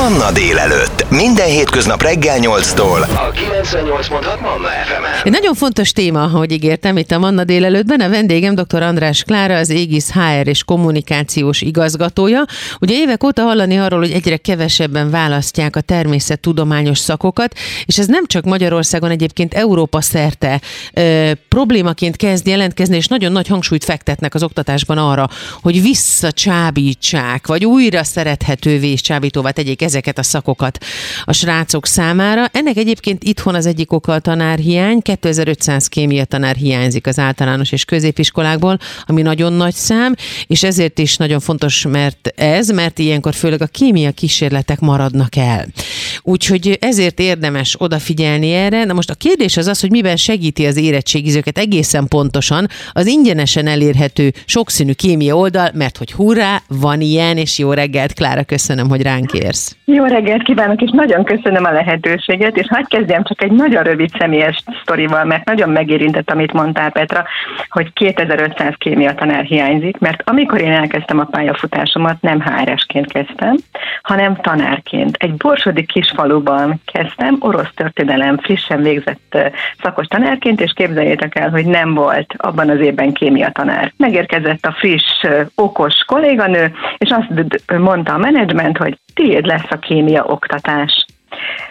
Manna délelőtt. Minden hétköznap reggel 8-tól. A 98.6 Manna fm Egy nagyon fontos téma, ahogy ígértem itt a Manna délelőttben, a vendégem dr. András Klára, az Égis HR és kommunikációs igazgatója. Ugye évek óta hallani arról, hogy egyre kevesebben választják a természettudományos szakokat, és ez nem csak Magyarországon, egyébként Európa szerte ö, problémaként kezd jelentkezni, és nagyon nagy hangsúlyt fektetnek az oktatásban arra, hogy visszacsábítsák, vagy újra szerethetővé és csábítóvá tegyék ezeket a szakokat a srácok számára. Ennek egyébként itthon az egyik oka a tanárhiány. 2500 kémia tanár hiányzik az általános és középiskolákból, ami nagyon nagy szám, és ezért is nagyon fontos, mert ez, mert ilyenkor főleg a kémia kísérletek maradnak el. Úgyhogy ezért érdemes odafigyelni erre. Na most a kérdés az az, hogy miben segíti az érettségizőket egészen pontosan az ingyenesen elérhető sokszínű kémia oldal, mert hogy hurrá, van ilyen, és jó reggelt, Klára, köszönöm, hogy ránk érsz. Jó reggelt kívánok, és nagyon köszönöm a lehetőséget, és hagyd kezdjem csak egy nagyon rövid személyes sztorival, mert nagyon megérintett, amit mondtál Petra, hogy 2500 kémia tanár hiányzik, mert amikor én elkezdtem a pályafutásomat, nem HRS-ként kezdtem, hanem tanárként. Egy borsodi kisfaluban kezdtem, orosz történelem frissen végzett szakos tanárként, és képzeljétek el, hogy nem volt abban az évben kémia tanár. Megérkezett a friss, okos kolléganő, és azt mondta a menedzsment, hogy tiéd lesz a kémia oktatás.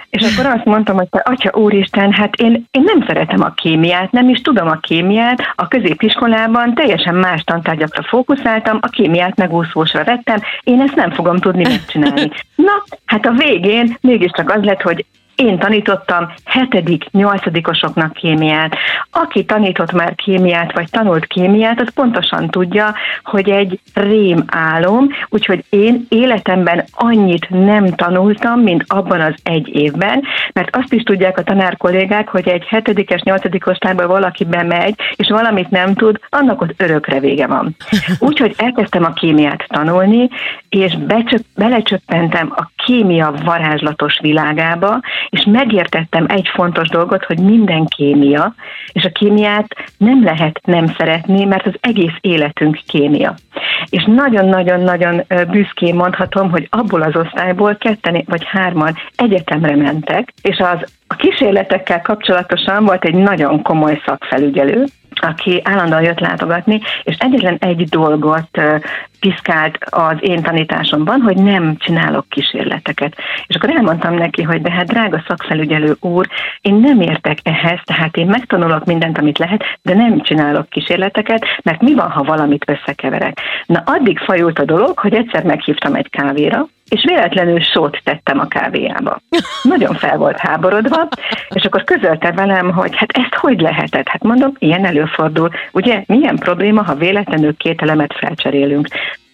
És akkor azt mondtam, hogy te, atya úristen, hát én, én nem szeretem a kémiát, nem is tudom a kémiát, a középiskolában teljesen más tantárgyakra fókuszáltam, a kémiát megúszósra vettem, én ezt nem fogom tudni megcsinálni. Na, hát a végén mégiscsak az lett, hogy én tanítottam hetedik, nyolcadikosoknak kémiát. Aki tanított már kémiát, vagy tanult kémiát, az pontosan tudja, hogy egy rém álom, úgyhogy én életemben annyit nem tanultam, mint abban az egy évben, mert azt is tudják a tanár kollégák, hogy egy hetedikes, nyolcadikos tárba valaki bemegy, és valamit nem tud, annak ott örökre vége van. Úgyhogy elkezdtem a kémiát tanulni, és becsöp, belecsöppentem a kémia varázslatos világába, és megértettem egy fontos dolgot, hogy minden kémia, és a kémiát nem lehet nem szeretni, mert az egész életünk kémia. És nagyon-nagyon-nagyon büszkén mondhatom, hogy abból az osztályból ketten vagy hárman egyetemre mentek, és az a kísérletekkel kapcsolatosan volt egy nagyon komoly szakfelügyelő, aki állandóan jött látogatni, és egyetlen egy dolgot piszkált az én tanításomban, hogy nem csinálok kísérleteket. És akkor elmondtam neki, hogy de hát drága szakfelügyelő úr, én nem értek ehhez, tehát én megtanulok mindent, amit lehet, de nem csinálok kísérleteket, mert mi van, ha valamit összekeverek. Na addig fajult a dolog, hogy egyszer meghívtam egy kávéra, és véletlenül sót tettem a kávéjába. Nagyon fel volt háborodva, és akkor közölte velem, hogy hát ezt hogy lehetett? Hát mondom, ilyen előfordul. Ugye milyen probléma, ha véletlenül két elemet felcserélünk?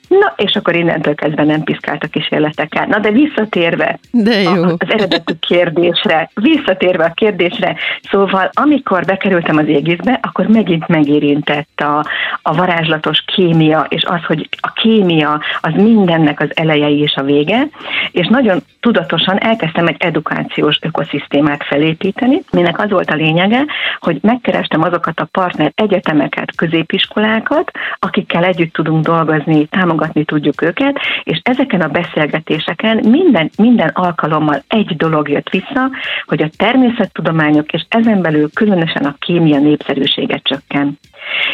Na, és akkor innentől kezdve nem piszkált a kísérletekkel. Na, de visszatérve de jó. A, az eredeti kérdésre, visszatérve a kérdésre, szóval amikor bekerültem az égiszbe, akkor megint megérintett a, a varázslatos kémia, és az, hogy a kémia az mindennek az eleje és a vége, és nagyon tudatosan elkezdtem egy edukációs ökoszisztémát felépíteni, minek az volt a lényege, hogy megkerestem azokat a partner egyetemeket, középiskolákat, akikkel együtt tudunk dolgozni, támogatni tudjuk őket, és ezeken a beszélgetéseken minden, minden alkalommal egy dolog jött vissza, hogy a természettudományok és ezen belül különösen a kémia népszerűsége csökken.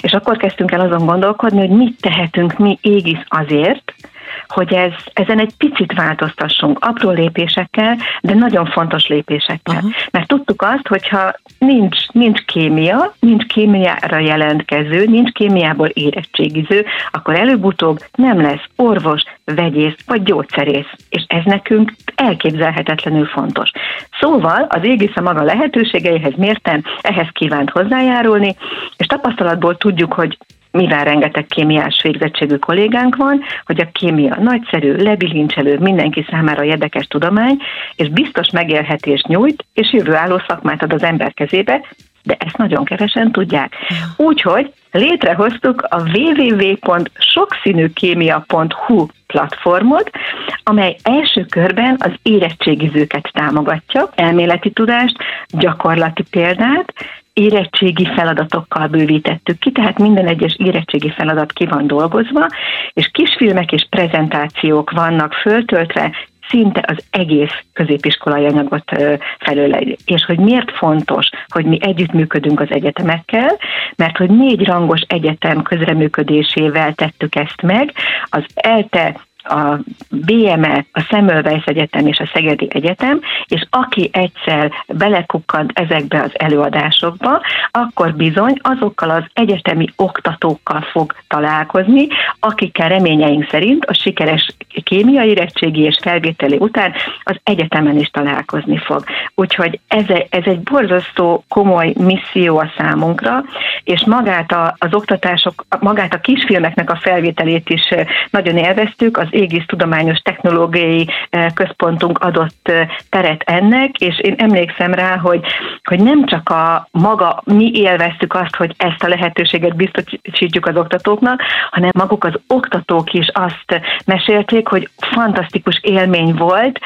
És akkor kezdtünk el azon gondolkodni, hogy mit tehetünk mi égisz azért, hogy ez, ezen egy picit változtassunk, apró lépésekkel, de nagyon fontos lépésekkel. Uh-huh. Mert tudtuk azt, hogyha nincs, nincs kémia, nincs kémiára jelentkező, nincs kémiából érettségiző, akkor előbb-utóbb nem lesz orvos, vegyész vagy gyógyszerész. És ez nekünk elképzelhetetlenül fontos. Szóval az égisze maga lehetőségeihez mérten ehhez kívánt hozzájárulni, és tapasztalatból tudjuk, hogy mivel rengeteg kémiás végzettségű kollégánk van, hogy a kémia nagyszerű, lebilincselő, mindenki számára érdekes tudomány, és biztos megélhetést nyújt, és jövőálló szakmát ad az ember kezébe, de ezt nagyon kevesen tudják. Úgyhogy létrehoztuk a www.sokszínűkémia.hu platformot, amely első körben az érettségizőket támogatja, elméleti tudást, gyakorlati példát, érettségi feladatokkal bővítettük ki, tehát minden egyes érettségi feladat ki van dolgozva, és kisfilmek és prezentációk vannak föltöltve szinte az egész középiskolai anyagot felöleli. És hogy miért fontos, hogy mi együttműködünk az egyetemekkel, mert hogy négy rangos egyetem közreműködésével tettük ezt meg, az ELTE a BME, a Semmelweis Egyetem és a Szegedi Egyetem, és aki egyszer belekukkant ezekbe az előadásokba, akkor bizony azokkal az egyetemi oktatókkal fog találkozni, akikkel reményeink szerint a sikeres kémiai érettségi és felvételi után az egyetemen is találkozni fog. Úgyhogy ez, ez egy borzasztó komoly misszió a számunkra, és magát a, az oktatások, magát a kisfilmeknek a felvételét is nagyon élveztük, az Égisz Tudományos Technológiai eh, Központunk adott eh, teret ennek, és én emlékszem rá, hogy, hogy nem csak a maga, mi élveztük azt, hogy ezt a lehetőséget biztosítjuk az oktatóknak, hanem maguk az oktatók is azt mesélték, hogy fantasztikus élmény volt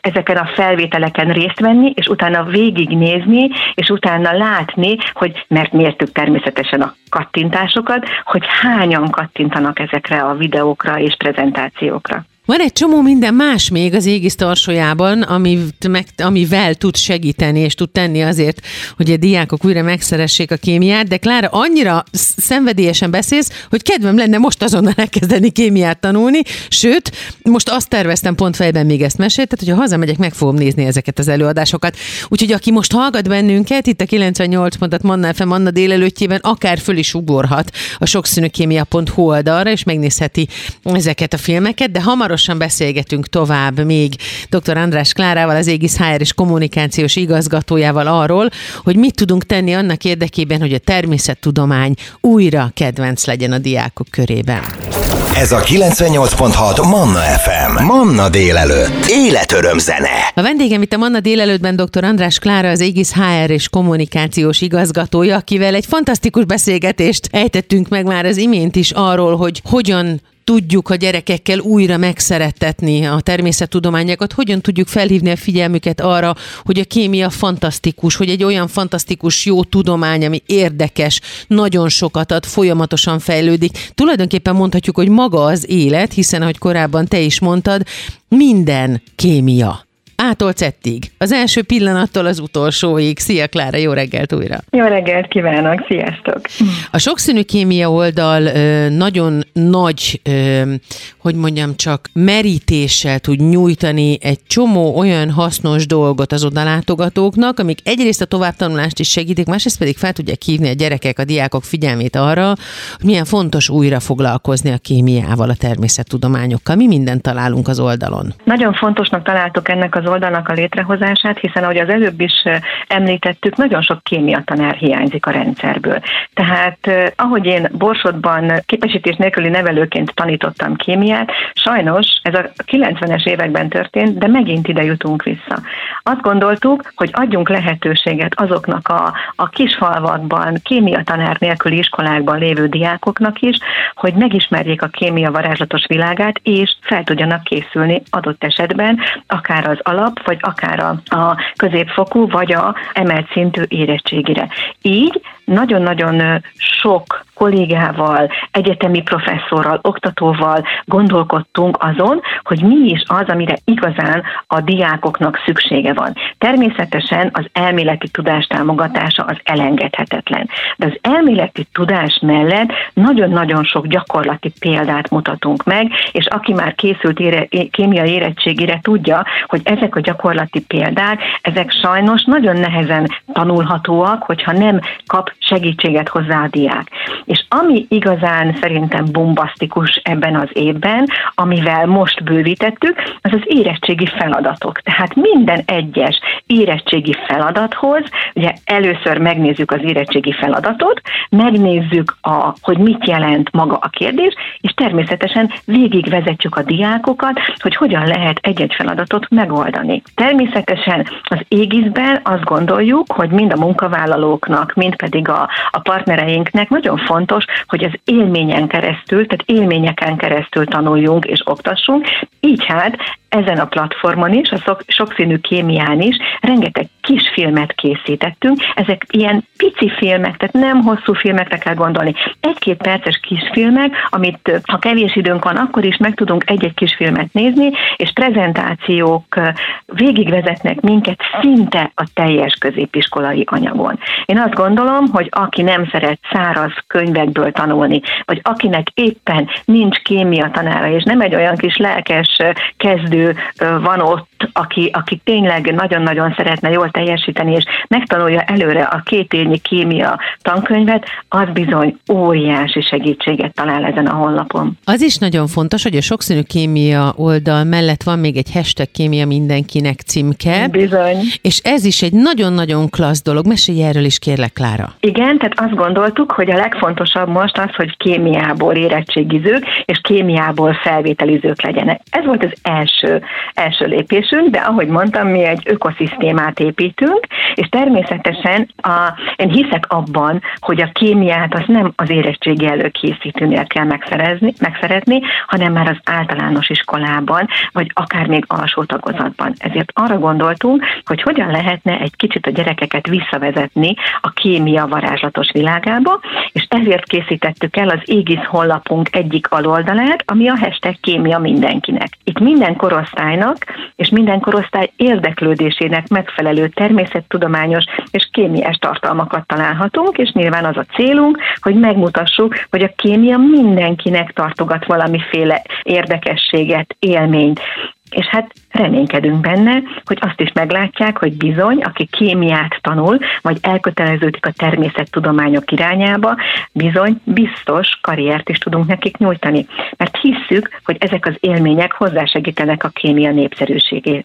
ezeken a felvételeken részt venni, és utána végignézni, és utána látni, hogy mert mértük természetesen a kattintásokat, hogy hányan kattintanak ezekre a videókra és prezentációkra reakciókra. Van egy csomó minden más még az égisz tarsójában, amit meg, amivel tud segíteni és tud tenni azért, hogy a diákok újra megszeressék a kémiát, de Klára, annyira szenvedélyesen beszélsz, hogy kedvem lenne most azonnal elkezdeni kémiát tanulni, sőt, most azt terveztem pont fejben még ezt mesélt, tehát hogyha hazamegyek, meg fogom nézni ezeket az előadásokat. Úgyhogy aki most hallgat bennünket, itt a 98 pontat Manna FM Manna délelőttjében, akár föl is ugorhat a sokszínűkémia.hu oldalra, és megnézheti ezeket a filmeket, de hamarosan hamarosan beszélgetünk tovább még dr. András Klárával, az Égis HR és kommunikációs igazgatójával arról, hogy mit tudunk tenni annak érdekében, hogy a természettudomány újra kedvenc legyen a diákok körében. Ez a 98.6 Manna FM. Manna délelőtt. Életöröm zene. A vendégem itt a Manna délelőttben dr. András Klára, az Égis HR és kommunikációs igazgatója, akivel egy fantasztikus beszélgetést ejtettünk meg már az imént is arról, hogy hogyan tudjuk a gyerekekkel újra megszerettetni a természettudományokat, hogyan tudjuk felhívni a figyelmüket arra, hogy a kémia fantasztikus, hogy egy olyan fantasztikus jó tudomány, ami érdekes, nagyon sokat ad, folyamatosan fejlődik. Tulajdonképpen mondhatjuk, hogy maga az élet, hiszen ahogy korábban te is mondtad, minden kémia. Ától cettig. Az első pillanattól az utolsóig. Szia Klára, jó reggelt újra! Jó reggelt kívánok, sziasztok! A sokszínű kémia oldal nagyon nagy, hogy mondjam csak, merítéssel tud nyújtani egy csomó olyan hasznos dolgot az odalátogatóknak, amik egyrészt a továbbtanulást is segítik, másrészt pedig fel tudják hívni a gyerekek, a diákok figyelmét arra, hogy milyen fontos újra foglalkozni a kémiával, a természettudományokkal. Mi mindent találunk az oldalon? Nagyon fontosnak találtuk ennek az oldalnak a létrehozását, hiszen ahogy az előbb is említettük, nagyon sok kémia tanár hiányzik a rendszerből. Tehát ahogy én Borsodban képesítés nélküli nevelőként tanítottam kémiát, sajnos ez a 90-es években történt, de megint ide jutunk vissza. Azt gondoltuk, hogy adjunk lehetőséget azoknak a, a kisfalvakban, kémia tanár nélküli iskolákban lévő diákoknak is, hogy megismerjék a kémia varázslatos világát, és fel tudjanak készülni adott esetben, akár az alap, vagy akár a, a középfokú, vagy a emelt szintű érettségire. Így nagyon-nagyon sok kollégával, egyetemi professzorral, oktatóval gondolkodtunk azon, hogy mi is az, amire igazán a diákoknak szüksége van. Természetesen az elméleti tudás támogatása az elengedhetetlen. De az elméleti tudás mellett nagyon-nagyon sok gyakorlati példát mutatunk meg, és aki már készült ére, kémiai érettségére tudja, hogy ezek a gyakorlati példák, ezek sajnos nagyon nehezen tanulhatóak, hogyha nem kap segítséget hozzá a diák. És ami igazán szerintem bombasztikus ebben az évben, amivel most bővítettük, az az érettségi feladatok. Tehát minden egyes érettségi feladathoz, ugye először megnézzük az érettségi feladatot, megnézzük, a, hogy mit jelent maga a kérdés, és természetesen végigvezetjük a diákokat, hogy hogyan lehet egy-egy feladatot megoldani. Természetesen az égiszben azt gondoljuk, hogy mind a munkavállalóknak, mind pedig a, a partnereinknek nagyon fontos, hogy az élményen keresztül, tehát élményeken keresztül tanuljunk és oktassunk, így hát ezen a platformon is, a sokszínű kémián is rengeteg kis filmet készítettünk. Ezek ilyen pici filmek, tehát nem hosszú filmekre kell gondolni. Egy-két perces kisfilmek, amit ha kevés időnk van, akkor is meg tudunk egy-egy kisfilmet nézni, és prezentációk végigvezetnek minket szinte a teljes középiskolai anyagon. Én azt gondolom, hogy aki nem szeret száraz könyvekből tanulni, vagy akinek éppen nincs kémia tanára, és nem egy olyan kis lelkes kezdő van ott, aki, aki tényleg nagyon-nagyon szeretne jól teljesíteni, és megtanulja előre a két évnyi kémia tankönyvet, az bizony óriási segítséget talál ezen a honlapon. Az is nagyon fontos, hogy a sokszínű kémia oldal mellett van még egy hashtag kémia mindenkinek címke. Bizony. És ez is egy nagyon-nagyon klassz dolog. Mesélj erről is kérlek, Klára. Igen, tehát azt gondoltuk, hogy a legfontosabb most az, hogy kémiából érettségizők és kémiából felvételizők legyenek. Ez volt az első, első lépésünk, de ahogy mondtam, mi egy ökoszisztémát építünk, és természetesen a, én hiszek abban, hogy a kémiát az nem az érettségi előkészítőnél kell megszerezni, megszeretni, hanem már az általános iskolában, vagy akár még alsó tagozatban. Ezért arra gondoltunk, hogy hogyan lehetne egy kicsit a gyerekeket visszavezetni a kémia varázslatos világába, és ezért készítettük el az Égis honlapunk egyik aloldalát, ami a hashtag kémia mindenkinek. Itt minden korosztálynak és minden korosztály érdeklődésének megfelelő természettudományos és kémiás tartalmakat találhatunk, és nyilván az a célunk, hogy megmutassuk, hogy a kémia mindenkinek tartogat valamiféle érdekességet, élményt. És hát reménykedünk benne, hogy azt is meglátják, hogy bizony, aki kémiát tanul, vagy elköteleződik a természettudományok irányába, bizony biztos karriert is tudunk nekik nyújtani. Mert hisszük, hogy ezek az élmények hozzásegítenek a kémia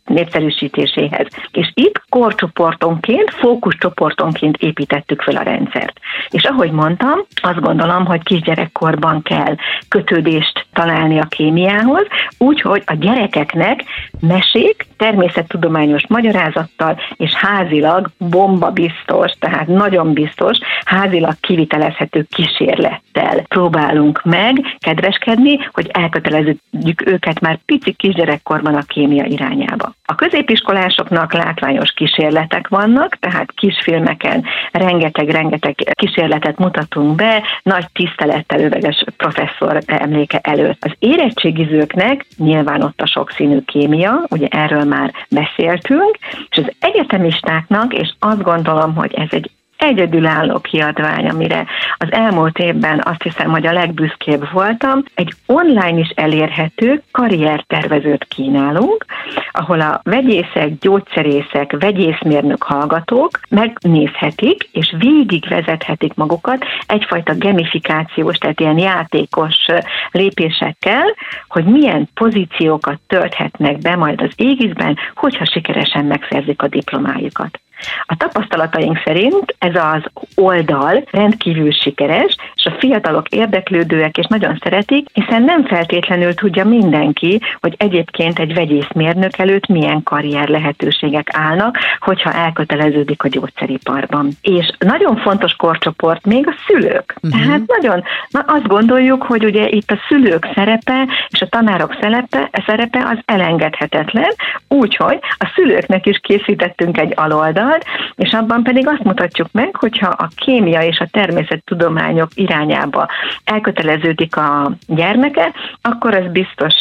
népszerűsítéséhez. És itt korcsoportonként, fókuszcsoportonként építettük fel a rendszert. És ahogy mondtam, azt gondolom, hogy kisgyerekkorban kell kötődést találni a kémiához, úgyhogy a gyerekeknek back mesék, természettudományos magyarázattal és házilag bomba biztos, tehát nagyon biztos, házilag kivitelezhető kísérlettel próbálunk meg kedveskedni, hogy elköteleződjük őket már pici kisgyerekkorban a kémia irányába. A középiskolásoknak látványos kísérletek vannak, tehát kisfilmeken rengeteg-rengeteg kísérletet mutatunk be, nagy tisztelettel öveges professzor emléke előtt. Az érettségizőknek nyilván ott a sokszínű kémia, ugye erről már beszéltünk, és az egyetemistáknak, és azt gondolom, hogy ez egy egyedülálló kiadvány, amire az elmúlt évben azt hiszem, hogy a legbüszkébb voltam. Egy online is elérhető karriertervezőt kínálunk, ahol a vegyészek, gyógyszerészek, vegyészmérnök hallgatók megnézhetik, és végigvezethetik magukat egyfajta gamifikációs, tehát ilyen játékos lépésekkel, hogy milyen pozíciókat tölthetnek be majd az égiszben, hogyha sikeresen megszerzik a diplomájukat. A tapasztalataink szerint ez az oldal rendkívül sikeres, és a fiatalok érdeklődőek és nagyon szeretik, hiszen nem feltétlenül tudja mindenki, hogy egyébként egy vegyészmérnök előtt milyen karrier lehetőségek állnak, hogyha elköteleződik a gyógyszeriparban. És nagyon fontos korcsoport még a szülők. Uh-huh. Tehát nagyon, na azt gondoljuk, hogy ugye itt a szülők szerepe és a tanárok szerepe, szerepe az elengedhetetlen, úgyhogy a szülőknek is készítettünk egy aloldal, oldalt, és abban pedig azt mutatjuk meg, hogyha a kémia és a természettudományok irányába elköteleződik a gyermeke, akkor az biztos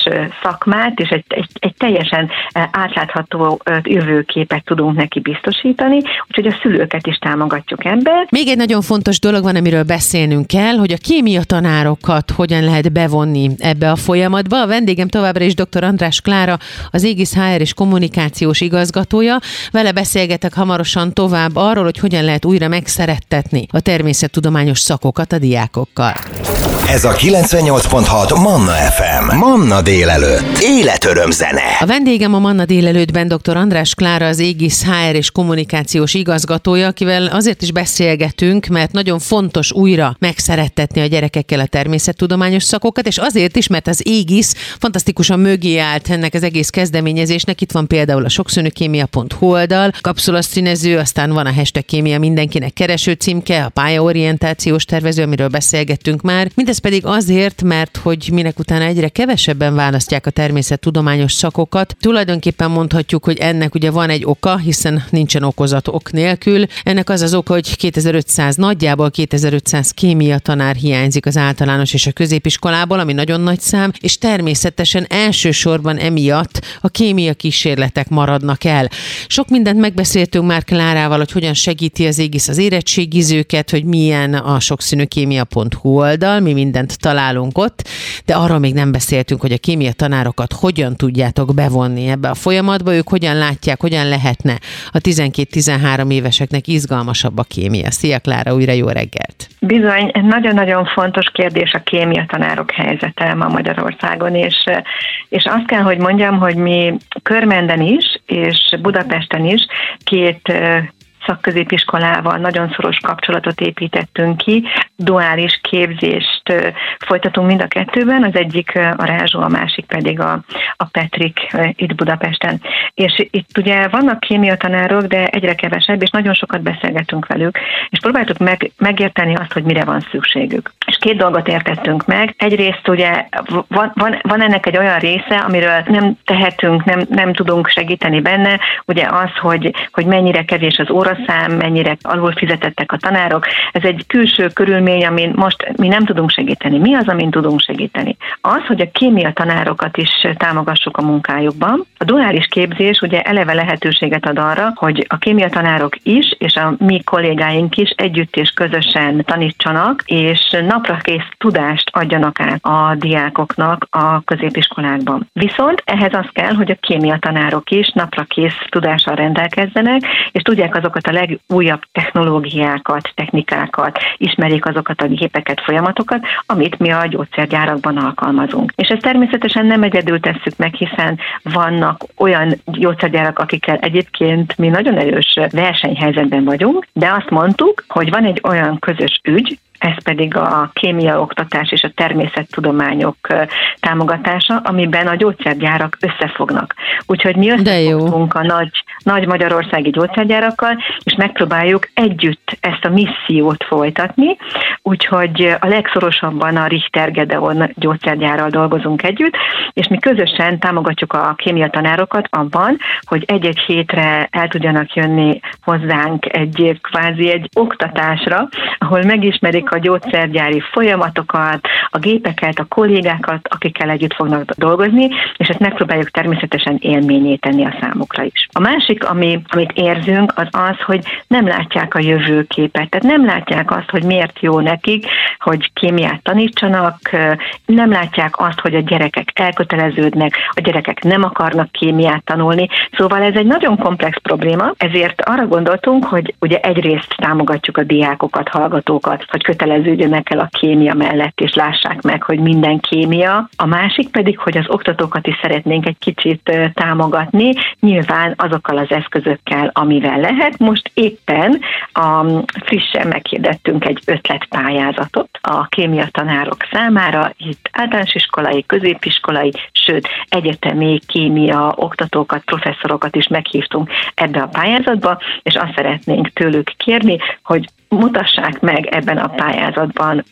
szakmát és egy, egy, egy teljesen átlátható jövőképet tudunk neki biztosítani, úgyhogy a szülőket is támogatjuk ebben. Még egy nagyon fontos dolog van, amiről beszélnünk kell, hogy a kémia tanárokat hogyan lehet bevonni ebbe a folyamatba. A vendégem továbbra is dr. András Klára, az Égis HR és kommunikációs igazgatója. Vele beszélgetek hamarosan hamarosan tovább arról, hogy hogyan lehet újra megszerettetni a természettudományos szakokat a diákokkal. Ez a 98.6 Manna FM. Manna délelőtt. Életöröm zene. A vendégem a Manna délelőttben dr. András Klára, az Égis HR és kommunikációs igazgatója, akivel azért is beszélgetünk, mert nagyon fontos újra megszerettetni a gyerekekkel a természettudományos szakokat, és azért is, mert az Égis fantasztikusan mögé állt ennek az egész kezdeményezésnek. Itt van például a sokszínűkémia.hu oldal, kapszulaszínező, aztán van a hashtag kémia mindenkinek kereső címke, a pályaorientációs tervező, amiről beszélgettünk már. Mind Mindez pedig azért, mert hogy minek utána egyre kevesebben választják a természettudományos szakokat. Tulajdonképpen mondhatjuk, hogy ennek ugye van egy oka, hiszen nincsen okozat ok nélkül. Ennek az az oka, hogy 2500, nagyjából 2500 kémia tanár hiányzik az általános és a középiskolából, ami nagyon nagy szám, és természetesen elsősorban emiatt a kémia kísérletek maradnak el. Sok mindent megbeszéltünk már Klárával, hogy hogyan segíti az égisz az érettségizőket, hogy milyen a sokszínűkémia.hu oldal, mi mindent találunk ott, de arról még nem beszéltünk, hogy a kémia tanárokat hogyan tudjátok bevonni ebbe a folyamatba, ők hogyan látják, hogyan lehetne a 12-13 éveseknek izgalmasabb a kémia. Szia Klára, újra jó reggelt! Bizony, nagyon-nagyon fontos kérdés a kémia tanárok helyzete ma Magyarországon, és, és azt kell, hogy mondjam, hogy mi Körmenden is, és Budapesten is két szakközépiskolával nagyon szoros kapcsolatot építettünk ki, duális képzést folytatunk mind a kettőben, az egyik a Rázsó, a másik pedig a, a Petrik itt Budapesten. És itt ugye vannak kémia tanárok, de egyre kevesebb, és nagyon sokat beszélgetünk velük, és próbáltuk meg, megérteni azt, hogy mire van szükségük. És két dolgot értettünk meg. Egyrészt ugye van, van, van ennek egy olyan része, amiről nem tehetünk, nem, nem tudunk segíteni benne, ugye az, hogy, hogy mennyire kevés az óraszám, mennyire alul fizetettek a tanárok. Ez egy külső körülmény, amin most mi nem tudunk segíteni. Mi az, amin tudunk segíteni? Az, hogy a kémia tanárokat is támogassuk a munkájukban. A duális képzés ugye eleve lehetőséget ad arra, hogy a kémia tanárok is, és a mi kollégáink is együtt és közösen tanítsanak, és napra kész tudást adjanak át a diákoknak a középiskolákban. Viszont ehhez az kell, hogy a kémia tanárok is napra kész tudással rendelkezzenek, és tudják azokat a legújabb technológiákat, technikákat, ismerjék azokat a gépeket, folyamatokat, amit mi a gyógyszergyárakban alkalmazunk. És ezt természetesen nem egyedül tesszük meg, hiszen vannak olyan gyógyszergyárak, akikkel egyébként mi nagyon erős versenyhelyzetben vagyunk, de azt mondtuk, hogy van egy olyan közös ügy, ez pedig a kémia oktatás és a természettudományok támogatása, amiben a gyógyszergyárak összefognak. Úgyhogy mi összefogtunk a nagy, nagy magyarországi gyógyszergyárakkal, és megpróbáljuk együtt ezt a missziót folytatni, úgyhogy a legszorosabban a Richter Gedeon gyógyszergyárral dolgozunk együtt, és mi közösen támogatjuk a kémia tanárokat abban, hogy egy-egy hétre el tudjanak jönni hozzánk egy kvázi egy oktatásra, ahol megismerik a gyógyszergyári folyamatokat, a gépeket, a kollégákat, akikkel együtt fognak dolgozni, és ezt megpróbáljuk természetesen élményé tenni a számukra is. A másik, ami, amit érzünk, az az, hogy nem látják a jövőképet, tehát nem látják azt, hogy miért jó nekik, hogy kémiát tanítsanak, nem látják azt, hogy a gyerekek elköteleződnek, a gyerekek nem akarnak kémiát tanulni, szóval ez egy nagyon komplex probléma, ezért arra gondoltunk, hogy ugye egyrészt támogatjuk a diákokat, hallgatókat, hogy köteleződjenek el a kémia mellett, és lássák meg, hogy minden kémia. A másik pedig, hogy az oktatókat is szeretnénk egy kicsit támogatni, nyilván azokkal az eszközökkel, amivel lehet. Most éppen a frissen meghirdettünk egy ötletpályázatot a kémia tanárok számára, itt általános iskolai, középiskolai, sőt egyetemi kémia oktatókat, professzorokat is meghívtunk ebbe a pályázatba, és azt szeretnénk tőlük kérni, hogy mutassák meg ebben a pályázatban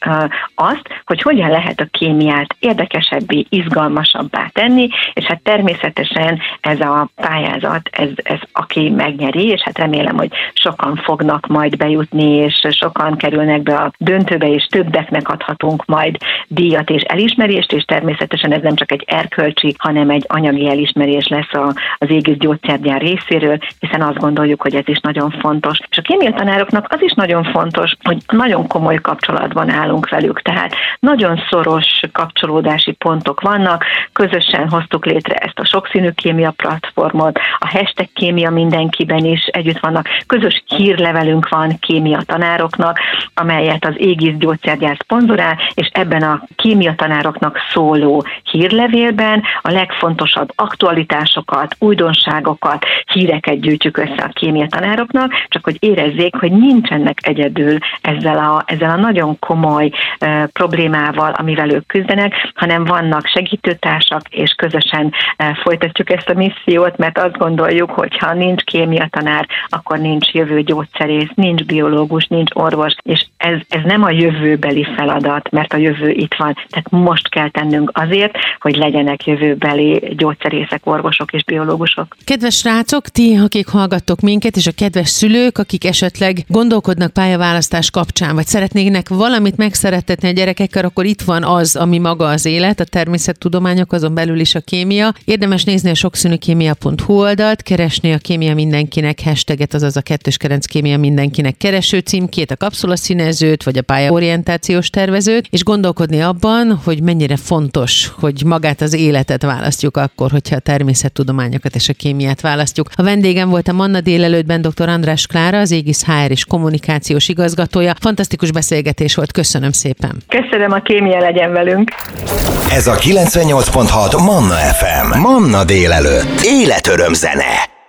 azt, hogy hogyan lehet a kémiát érdekesebbé, izgalmasabbá tenni, és hát természetesen ez a pályázat, ez, ez aki megnyeri, és hát remélem, hogy sokan fognak majd bejutni, és sokan kerülnek be a döntőbe, és többeknek adhatunk majd díjat és elismerést, és természetesen ez nem csak egy erkölcsi, hanem egy anyagi elismerés lesz a, az égész gyógyszergyár részéről, hiszen azt gondoljuk, hogy ez is nagyon fontos. És a kémia tanároknak az is nagyon fontos, hogy nagyon komoly kapcsolatban állunk velük, tehát nagyon szoros kapcsolódási pontok vannak, közösen hoztuk létre ezt a sokszínű kémia platformot, a hashtag kémia mindenkiben is együtt vannak, közös hírlevelünk van kémia tanároknak, amelyet az Égis gyógyszergyár szponzorál, és ebben a kémia tanároknak szóló hírlevélben a legfontosabb aktualitásokat, újdonságokat, híreket gyűjtjük össze a kémia tanároknak, csak hogy érezzék, hogy nincsenek egy egyedül ezzel a, ezzel a nagyon komoly uh, problémával, amivel ők küzdenek, hanem vannak segítőtársak, és közösen uh, folytatjuk ezt a missziót, mert azt gondoljuk, hogy ha nincs kémia tanár, akkor nincs jövő gyógyszerész, nincs biológus, nincs orvos, és ez, ez nem a jövőbeli feladat, mert a jövő itt van. Tehát most kell tennünk azért, hogy legyenek jövőbeli gyógyszerészek, orvosok és biológusok. Kedves srácok, ti, akik hallgattok minket, és a kedves szülők, akik esetleg gondolkodnak pályaválasztás kapcsán, vagy szeretnének valamit megszerettetni a gyerekekkel, akkor itt van az, ami maga az élet, a természettudományok, azon belül is a kémia. Érdemes nézni a sokszínűkémia.hu oldalt, keresni a kémia mindenkinek hashtaget, azaz a kettős kerenc kémia mindenkinek kereső címkét, a kapszula színezőt, vagy a pályaorientációs tervezőt, és gondolkodni abban, hogy mennyire fontos, hogy magát az életet választjuk akkor, hogyha a természettudományokat és a kémiát választjuk. A vendégem volt a Manna délelőttben dr. András Klára, az Égis HR és kommunikációs igazgatója. Fantasztikus beszélgetés volt, köszönöm szépen. Köszönöm, a kémia legyen velünk. Ez a 98.6 Manna FM. Manna délelőtt. Életöröm zene.